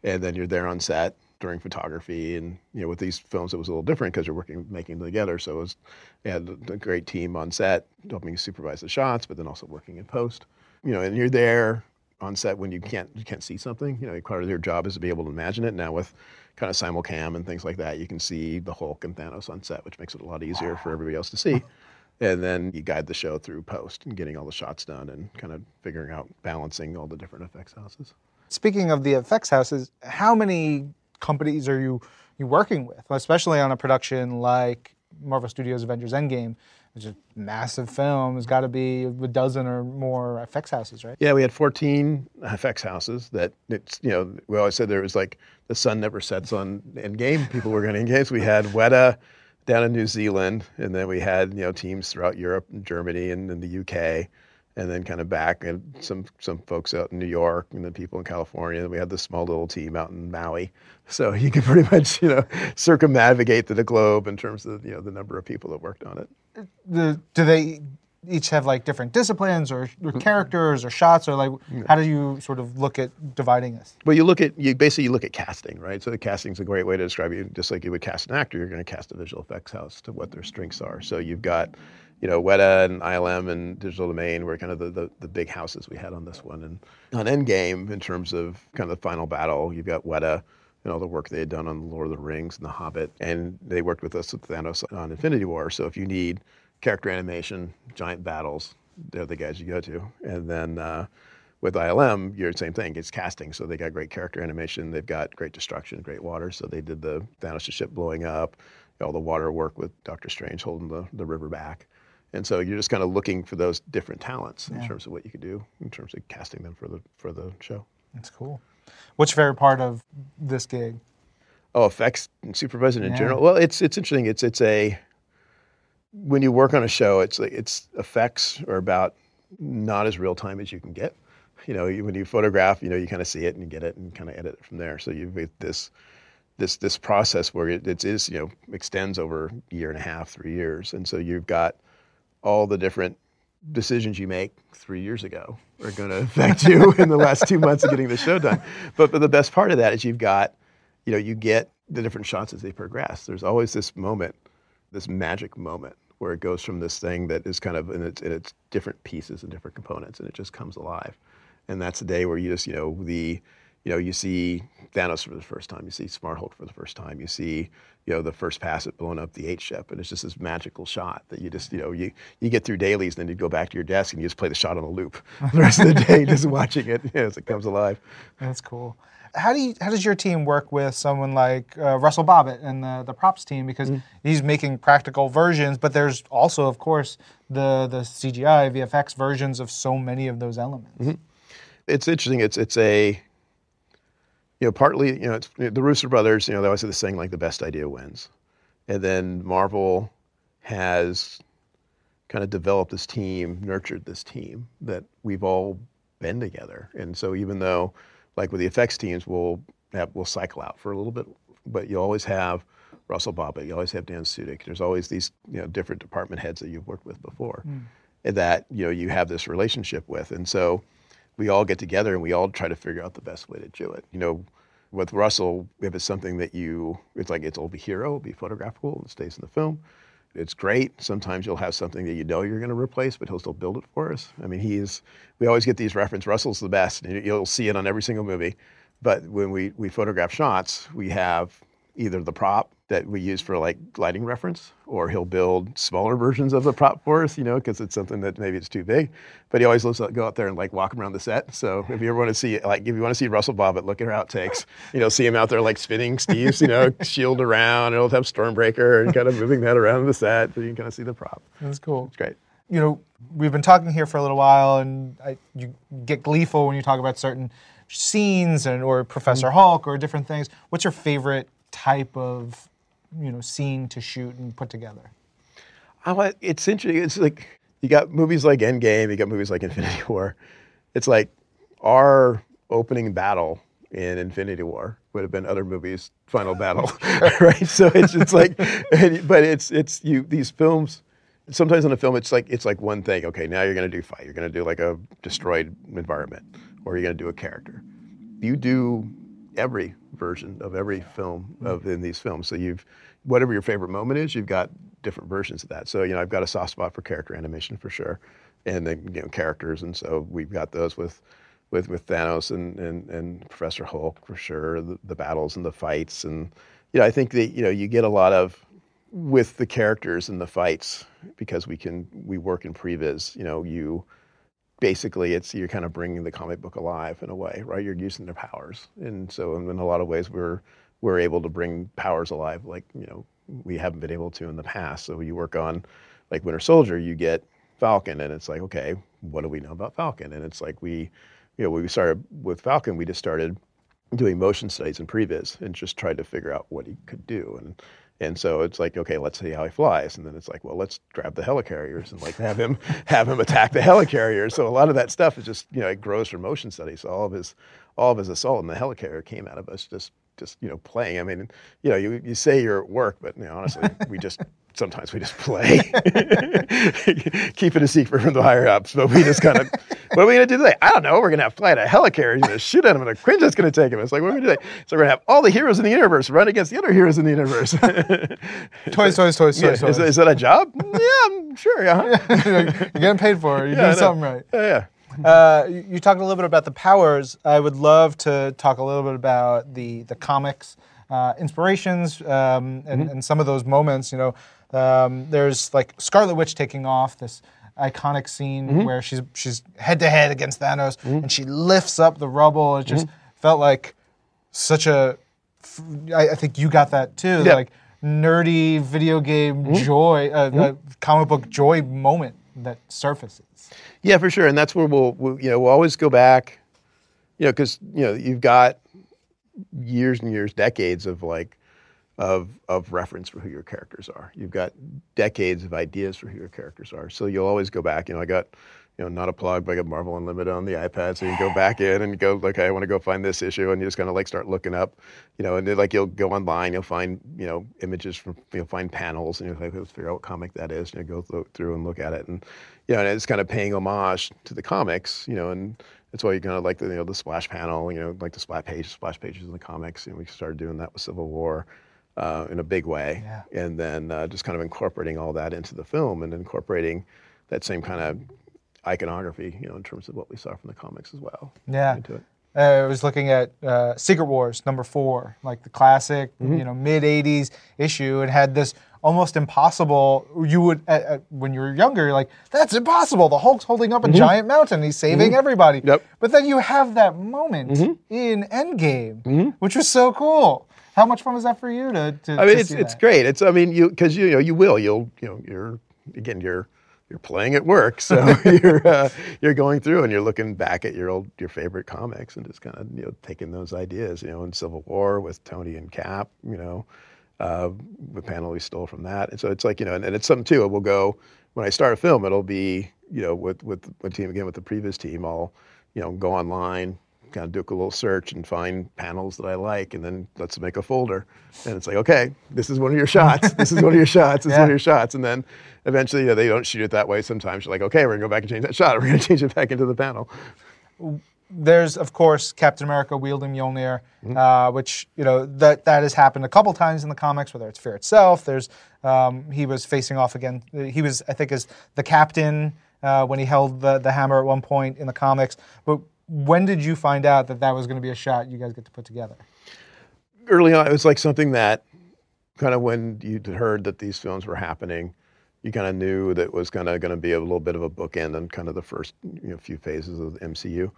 [SPEAKER 3] and then you're there on set during photography. And you know, with these films, it was a little different because you're working making them together. So it was had a great team on set helping supervise the shots, but then also working in post. You know, and you're there on set when you can't you can't see something. You know, part of your job is to be able to imagine it. Now with kind of simulcam and things like that, you can see the Hulk and Thanos on set, which makes it a lot easier for everybody else to see. And then you guide the show through post and getting all the shots done and kind of figuring out balancing all the different effects houses.
[SPEAKER 1] Speaking of the effects houses, how many companies are you you working with, especially on a production like Marvel Studios Avengers Endgame? It's a massive film. It's got to be a dozen or more effects houses, right?
[SPEAKER 3] Yeah, we had 14 effects houses that it's, you know, we always said there was like the sun never sets on Endgame. People were going to Endgame. So we had Weta down in New Zealand, and then we had, you know, teams throughout Europe and Germany and, and the UK and then kind of back and some some folks out in New York and then people in California. And We had this small little team out in Maui, so you can pretty much you know circumnavigate the globe in terms of you know the number of people that worked on it.
[SPEAKER 1] The, do they each have like different disciplines or, or mm-hmm. characters or shots or like how do you sort of look at dividing this?
[SPEAKER 3] Well, you look at you basically you look at casting, right? So the casting is a great way to describe it. Just like you would cast an actor, you're going to cast a visual effects house to what their strengths are. So you've got you know, Weta and ILM and Digital Domain were kind of the, the, the, big houses we had on this one. And on Endgame, in terms of kind of the final battle, you've got Weta and all the work they had done on The Lord of the Rings and The Hobbit. And they worked with us with Thanos on Infinity War. So if you need character animation, giant battles, they're the guys you go to. And then uh, with ILM, you're the same thing. It's casting. So they got great character animation. They've got great destruction, great water. So they did the Thanos' ship blowing up, all the water work with Doctor Strange holding the, the river back. And so you're just kind of looking for those different talents in terms of what you could do in terms of casting them for the for the show.
[SPEAKER 1] That's cool. What's your favorite part of this gig?
[SPEAKER 3] Oh, effects and supervising in general. Well, it's it's interesting. It's it's a when you work on a show, it's like it's effects are about not as real time as you can get. You know, when you photograph, you know, you kind of see it and you get it and kind of edit it from there. So you've got this this this process where it, it is you know extends over a year and a half, three years, and so you've got all the different decisions you make three years ago are going to affect you in the last two months of getting the show done. But, but the best part of that is you've got, you know, you get the different shots as they progress. There's always this moment, this magic moment where it goes from this thing that is kind of in its, in its different pieces and different components and it just comes alive. And that's the day where you just, you know, the, you know, you see Thanos for the first time, you see Smart Hulk for the first time, you see, you know, the first pass at blowing up the H ship, and it's just this magical shot that you just, you know, you, you get through dailies, and then you go back to your desk and you just play the shot on a loop the rest of the day, just watching it you know, as it comes alive.
[SPEAKER 1] That's cool. How do you, how does your team work with someone like uh, Russell Bobbitt and the, the props team because mm he's making practical versions, but there's also, of course, the the CGI VFX versions of so many of those elements. Mm-hmm.
[SPEAKER 3] It's interesting. It's it's a you know, partly, you know, it's the Russo brothers, you know, they always say this saying like the best idea wins. And then Marvel has kind of developed this team, nurtured this team that we've all been together. And so even though, like with the effects teams, we'll have, we'll cycle out for a little bit, but you always have Russell Bobbitt, you always have Dan Sudick. There's always these you know different department heads that you've worked with before, mm. that you know you have this relationship with. And so we all get together and we all try to figure out the best way to do it. You know, with Russell, if it's something that you, it's like it's will be hero, it'll be photographical, and it stays in the film. It's great. Sometimes you'll have something that you know you're going to replace, but he'll still build it for us. I mean, he's we always get these reference. Russell's the best, you'll see it on every single movie. But when we we photograph shots, we have either the prop that we use for like lighting reference, or he'll build smaller versions of the prop for us, you know, because it's something that maybe it's too big. But he always loves to go out there and like walk around the set. So if you ever want to see, like, if you want to see Russell Bobbitt, look at our outtakes. You know, see him out there like spinning Steve's, you know, shield around, and he'll have Stormbreaker and kind of moving that around the set, so you can kind of see the prop.
[SPEAKER 1] That's cool.
[SPEAKER 3] It's great.
[SPEAKER 1] You know, we've been talking here for a little while, and I, you get gleeful when you talk about certain scenes and or Professor mm-hmm. Hulk or different things. What's your favorite type of you know scene to shoot and put together?
[SPEAKER 3] Like, it's interesting. It's like you got movies like Endgame, you got movies like Infinity War. It's like our opening battle in Infinity War would have been other movies' final battle, right? So it's it's like, but it's it's you these films. Sometimes in a film, it's like it's like one thing. Okay, now you're going to do fight. You're going to do like a destroyed environment, or you're going to do a character. You do every version of every film mm-hmm. of in these films. So you've whatever your favorite moment is, you've got different versions of that. So you know, I've got a soft spot for character animation for sure, and then you know characters, and so we've got those with with with Thanos and and, and Professor Hulk for sure, the, the battles and the fights, and you know, I think that you know you get a lot of with the characters and the fights because we can we work in previs. You know, you basically it's you're kind of bringing the comic book alive in a way, right? You're using their powers, and so in, in a lot of ways we're we're able to bring powers alive like you know we haven't been able to in the past. So you work on like Winter Soldier, you get Falcon, and it's like okay, what do we know about Falcon? And it's like we, you know, we started with Falcon, we just started doing motion studies in previs and just tried to figure out what he could do and and so it's like, okay, let's see how he flies. And then it's like, well, let's grab the helicarriers and like have him have him attack the helicarriers. So a lot of that stuff is just, you know, it grows from motion studies. So all of his all of his assault in the helicarrier came out of us just just, you know, playing. I mean, you know, you, you say you're at work, but you know, honestly, we just sometimes we just play. Keep it a secret from the higher ups, but we just kind of, what are we going to do today? I don't know. We're going to have fly a helicarrier, going to shoot at him, and a Quinjet's going to take him. It's like, what are we going to do? So we're going to have all the heroes in the universe run against the other heroes in the universe.
[SPEAKER 1] Toys, toys, toys,
[SPEAKER 3] Yeah,
[SPEAKER 1] toys, toys.
[SPEAKER 3] Is, is that a job? yeah, I'm sure. Yeah.
[SPEAKER 1] You're getting paid for it. You're
[SPEAKER 3] Yeah,
[SPEAKER 1] doing something right.
[SPEAKER 3] Yeah. yeah.
[SPEAKER 1] Uh, you talked a little bit about the powers. I would love to talk a little bit about the the comics uh, inspirations um, and, and some of those moments. You know, um, there's like Scarlet Witch taking off this iconic scene where she's she's head to head against Thanos and she lifts up the rubble. It just felt like such a. I, I think you got that too.
[SPEAKER 3] Yeah.
[SPEAKER 1] Like nerdy video game joy, uh, uh, comic book joy moment that surfaces.
[SPEAKER 3] Yeah, for sure. And that's where we'll, we'll you know, we'll always go back, you know, because, you know, you've got years and years, decades of like, of, of reference for who your characters are. You've got decades of ideas for who your characters are. So you'll always go back. You know, I got, you know, not a plug, but I got Marvel Unlimited on the iPad. So you can go back in and go, okay, I want to go find this issue. And you just kind of like start looking up, you know, and then like you'll go online, you'll find, you know, images from, you'll find panels and you'll like, let's figure out what comic that is. And you go th- through and look at it. And, you know, and it's kind of paying homage to the comics, you know, and that's why you kind of like the, you know, the splash panel, you know, like the splash page, splash pages in the comics. You know, we started doing that with Civil War. Uh, in a big way,
[SPEAKER 1] Yeah.
[SPEAKER 3] and then uh, just kind of incorporating all that into the film, and incorporating that same kind of iconography, you know, in terms of what we saw from the comics as well.
[SPEAKER 1] Yeah.
[SPEAKER 3] Into it.
[SPEAKER 1] Uh, I was looking at uh, Secret Wars number four, like the classic,
[SPEAKER 3] Mm-hmm.
[SPEAKER 1] you know, mid '80s issue, and had this almost impossible. You would, uh, uh, when you were younger, you're like that's impossible. The Hulk's holding up a giant mountain, he's saving everybody.
[SPEAKER 3] Mm-hmm. Yep. Mm-hmm.
[SPEAKER 1] But then you have that moment in Endgame, which was so cool. How much fun was that for you to? to
[SPEAKER 3] I mean,
[SPEAKER 1] to
[SPEAKER 3] it's it's
[SPEAKER 1] that?
[SPEAKER 3] great. It's I mean, you because you know you will you'll you know you're again you're you're playing at work, so you're uh, you're going through and you're looking back at your old your favorite comics and just kind of you know taking those ideas. You know, in Civil War with Tony and Cap, you know, uh, the panel we stole from that, and so it's like you know, and, and it's something too. We'll go when I start a film, it'll be you know with with one team again with the previous team, I'll you know go online kind of do a little search and find panels that I like, and then let's make a folder. And it's like, okay, this is one of your shots. This is one of your shots. This is one of your shots. And then eventually, you know, they don't shoot it that way. Sometimes you're like, okay, we're gonna go back and change that shot. We're gonna change it back into the panel.
[SPEAKER 1] there's of course Captain America wielding Mjolnir, uh, which you know that that has happened a couple times in the comics. Whether it's Fear itself, there's um, he was facing off again. He was I think as the captain uh, when he held the the hammer at one point in the comics. But when did you find out that that was going to be a shot you guys get to put together?
[SPEAKER 3] early on, it was like something that kind of when you heard that these films were happening, you kind of knew that was kind of going to be a little bit of a bookend on kind of the first you know, few phases of the MCU.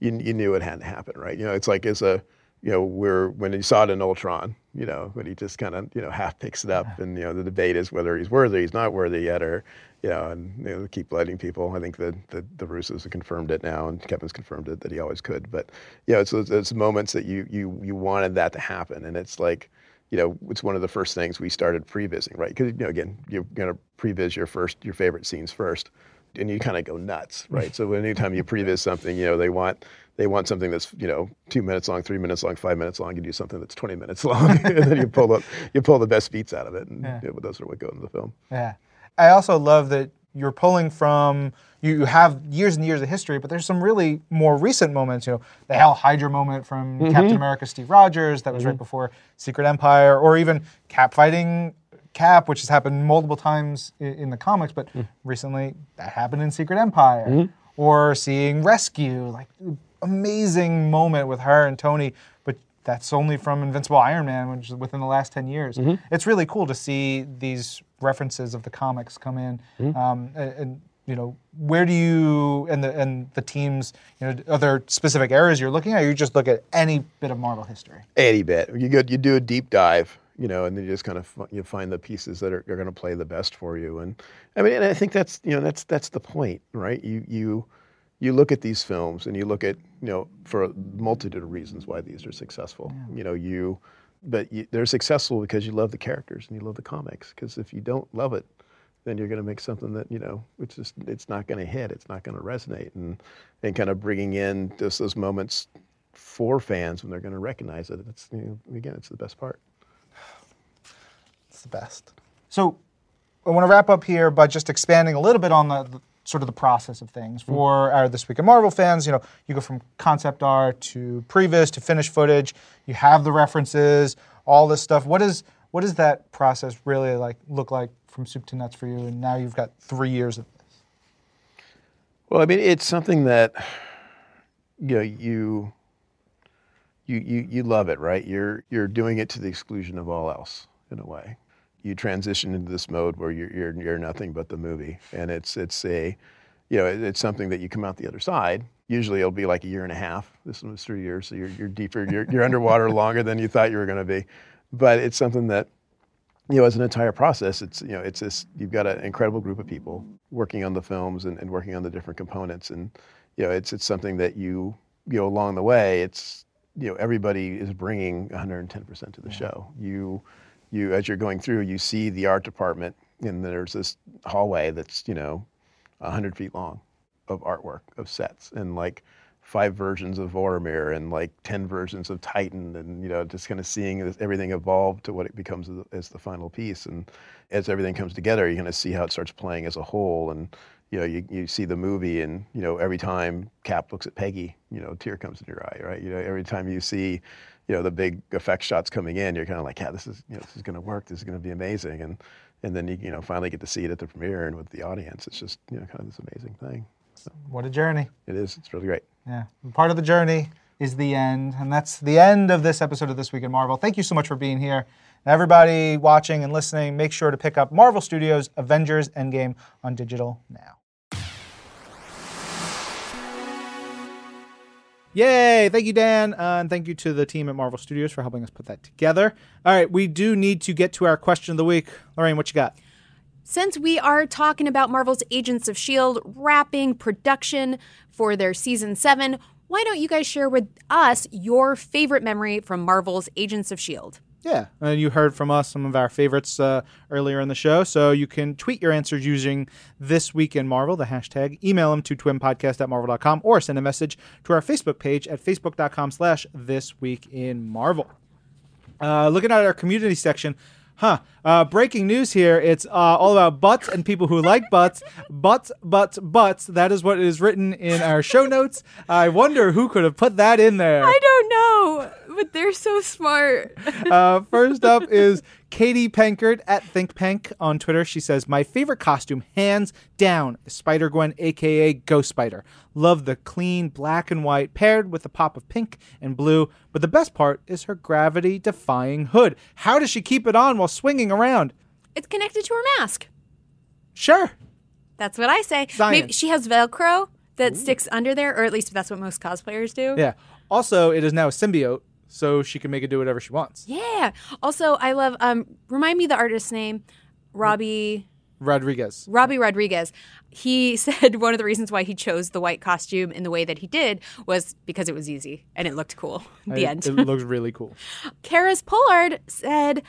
[SPEAKER 3] You, you knew it had to happen, right? You know, it's like as a you know, we're when he saw it in Ultron, you know, when he just kind of you know half picks it up, and you know the debate is whether he's worthy, he's not worthy yet, or you know, and you know, keep letting people. I think the the, the Russos have confirmed it now, and Kevin's confirmed it that he always could. But you know, it's it's moments that you you you wanted that to happen, and it's like. You know, it's one of the first things we started prevising, right? Because you know, again, you're gonna previs your first, your favorite scenes first, and you kind of go nuts, right? so anytime you previs something, you know, they want they want something that's you know two minutes long, three minutes long, five minutes long. You do something that's twenty minutes long, and then you pull the you pull the best beats out of it, and
[SPEAKER 1] Yeah.
[SPEAKER 3] you know, those are what go into the film.
[SPEAKER 1] Yeah. I also love that you're pulling from you have years and years of history, but there's some really more recent moments. You know, the Hell Hydra moment from mm-hmm. Captain America, Steve Rogers, that was right mm-hmm. before Secret Empire, or even Cap fighting Cap, which has happened multiple times in, in the comics, but mm. recently that happened in Secret Empire. Mm-hmm. Or seeing Rescue, like amazing moment with her and Tony, but that's only from Invincible Iron Man, which is within the last 10 years. It's really cool to see these references of the comics come in. Um, and, and, you know, where do you and the and the teams, you know, are there specific areas you're looking at? Or you just look at any bit of Marvel history.
[SPEAKER 3] Any bit. You go, you do a deep dive, you know, and then you just kind of you find the pieces that are, are going to play the best for you. And I mean, and I think that's you know that's that's the point, right? You you you look at these films and you look at you know for a multitude of reasons why these are successful. You know, you but you, they're successful because you love the characters and you love the comics. Because if you don't love it, then you're going to make something that you know it's just it's not going to hit it's not going to resonate and and kind of bringing in just those moments for fans when they're going to recognize it it's you know, again it's the best part
[SPEAKER 1] It's the best. So I want to wrap up here by just expanding a little bit on the sort of the process of things mm. for our This Week in Marvel fans. You know, you go from concept art to previs to finished footage. You have the references, all this stuff. What is what does that process really like look like from soup to nuts for you? And now you've got three years of this.
[SPEAKER 3] well i mean it's something that you know you you you, you love it right you're you're doing it to the exclusion of all else in a way you transition into this mode where you're you're, you're nothing but the movie. And it's it's a you know it's something that you come out the other side. Usually it'll be like a year and a half. This one was three years so you're, you're deeper. You're, you're underwater longer than you thought you were going to be. But it's something that you know, as an entire process, it's you know, it's this. You've got an incredible group of people working on the films and, and working on the different components, and you know, it's it's something that you you know along the way, it's you know, everybody is bringing 110 percent to the show. You you as you're going through, you see the art department, and there's this hallway that's you know, 100 feet long of artwork of sets and like five versions of Vormir and like 10 versions of Titan and you know just kind of seeing this, everything evolve to what it becomes as, the final piece. And as everything comes together you kind of see how it starts playing as a whole. And you know you, you see the movie and you know every time Cap looks at Peggy you know a tear comes in your eye right? You know every time you see you know the big effect shots coming in you're kind of like yeah this is you know this is going to work this is going to be amazing and and then you you know finally get to see it at the premiere and with the audience it's just you know kind of this amazing thing
[SPEAKER 1] What a journey.
[SPEAKER 3] it is it's really great
[SPEAKER 1] Yeah. Part of the journey is the end. And that's the end of this episode of This Week in Marvel. Thank you so much for being here. And everybody watching and listening, make sure to pick up Marvel Studios' Avengers Endgame on digital now.
[SPEAKER 4] Yay! Thank you, Dan, uh, and thank you to the team at Marvel Studios for helping us put that together. All right, we do need to get to our question of the week. Lorraine, what you got?
[SPEAKER 2] Since we are talking about Marvel's Agents of S.H.I.E.L.D. Wrapping production for their season seven, why don't you guys share with us your favorite memory from Marvel's Agents of S.H.I.E.L.D.?
[SPEAKER 4] Yeah, and you heard from us some of our favorites uh, earlier in the show, so you can tweet your answers using This Week in Marvel, the hashtag. Email them to twimpodcast at marvel.com or send a message to our Facebook page at facebook.com slash This Week in Marvel. Uh, looking at our community section,
[SPEAKER 1] Huh. Uh, breaking news here. It's uh, all about butts and people who like butts. Butts, butts, butts. That is what is written in our show notes. I wonder who could have put that in there.
[SPEAKER 2] I don't know, but they're so smart.
[SPEAKER 1] Uh, first up is Katie Pankert at ThinkPank on Twitter. She says, My favorite costume, hands down, is Spider Gwen, aka Ghost Spider. Love the clean black and white paired with a pop of pink and blue, but the best part is her gravity defying hood. How does she keep it on while swinging around?
[SPEAKER 2] It's connected to her mask.
[SPEAKER 1] Sure.
[SPEAKER 2] That's what I say.
[SPEAKER 1] Science.
[SPEAKER 2] Maybe she has Velcro that sticks under there, or at least that's what most cosplayers do.
[SPEAKER 1] Yeah. Also, it is now a symbiote, so she can make it do whatever she wants.
[SPEAKER 2] Yeah. Also, I love. Um, remind me the artist's name, Robbi.
[SPEAKER 1] Rodriguez.
[SPEAKER 2] Robbi Rodriguez. He said one of the reasons why he chose the white costume in the way that he did was because it was easy and it looked cool. The
[SPEAKER 1] I-
[SPEAKER 2] end.
[SPEAKER 1] It looks really cool.
[SPEAKER 2] Karis Pollard said,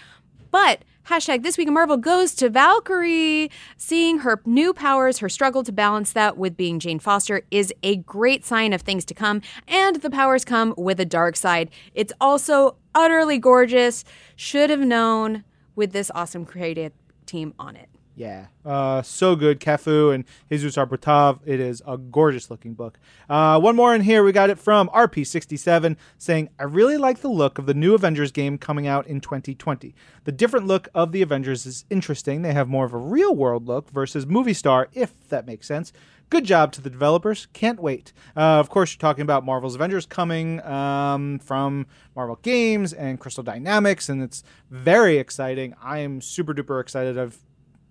[SPEAKER 2] but hashtag this week in Marvel goes to Valkyrie. Seeing her new powers, her struggle to balance that with being Jane Foster is a great sign of things to come, and the powers come with a dark side. It's also utterly gorgeous. Should have known with this awesome creative team on it.
[SPEAKER 1] Yeah, uh, so good. Cafu and Jesus Aburtov. It is a gorgeous looking book. Uh, one more in here. We got it from RP67 saying, I really like the look of the new Avengers game coming out in 2020. The different look of the Avengers is interesting. They have more of a real world look versus movie star, if that makes sense. Good job to the developers. Can't wait. Uh, of course, you're talking about Marvel's Avengers coming um, from Marvel Games and Crystal Dynamics, and it's very exciting. I am super duper excited. I've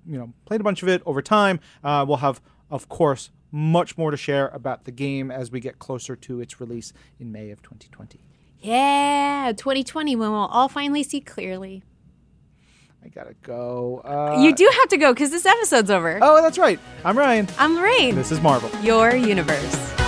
[SPEAKER 1] you know played a bunch of it over time. Uh, we'll have, of course, much more to share about the game as we get closer to its release in May of 2020.
[SPEAKER 2] Yeah, 2020 when we'll all finally see clearly.
[SPEAKER 1] I gotta go. Uh,
[SPEAKER 2] you do have to go because this episode's over.
[SPEAKER 1] Oh, that's right. I'm Ryan.
[SPEAKER 2] I'm Lorraine.
[SPEAKER 1] This is Marvel.
[SPEAKER 2] Your universe.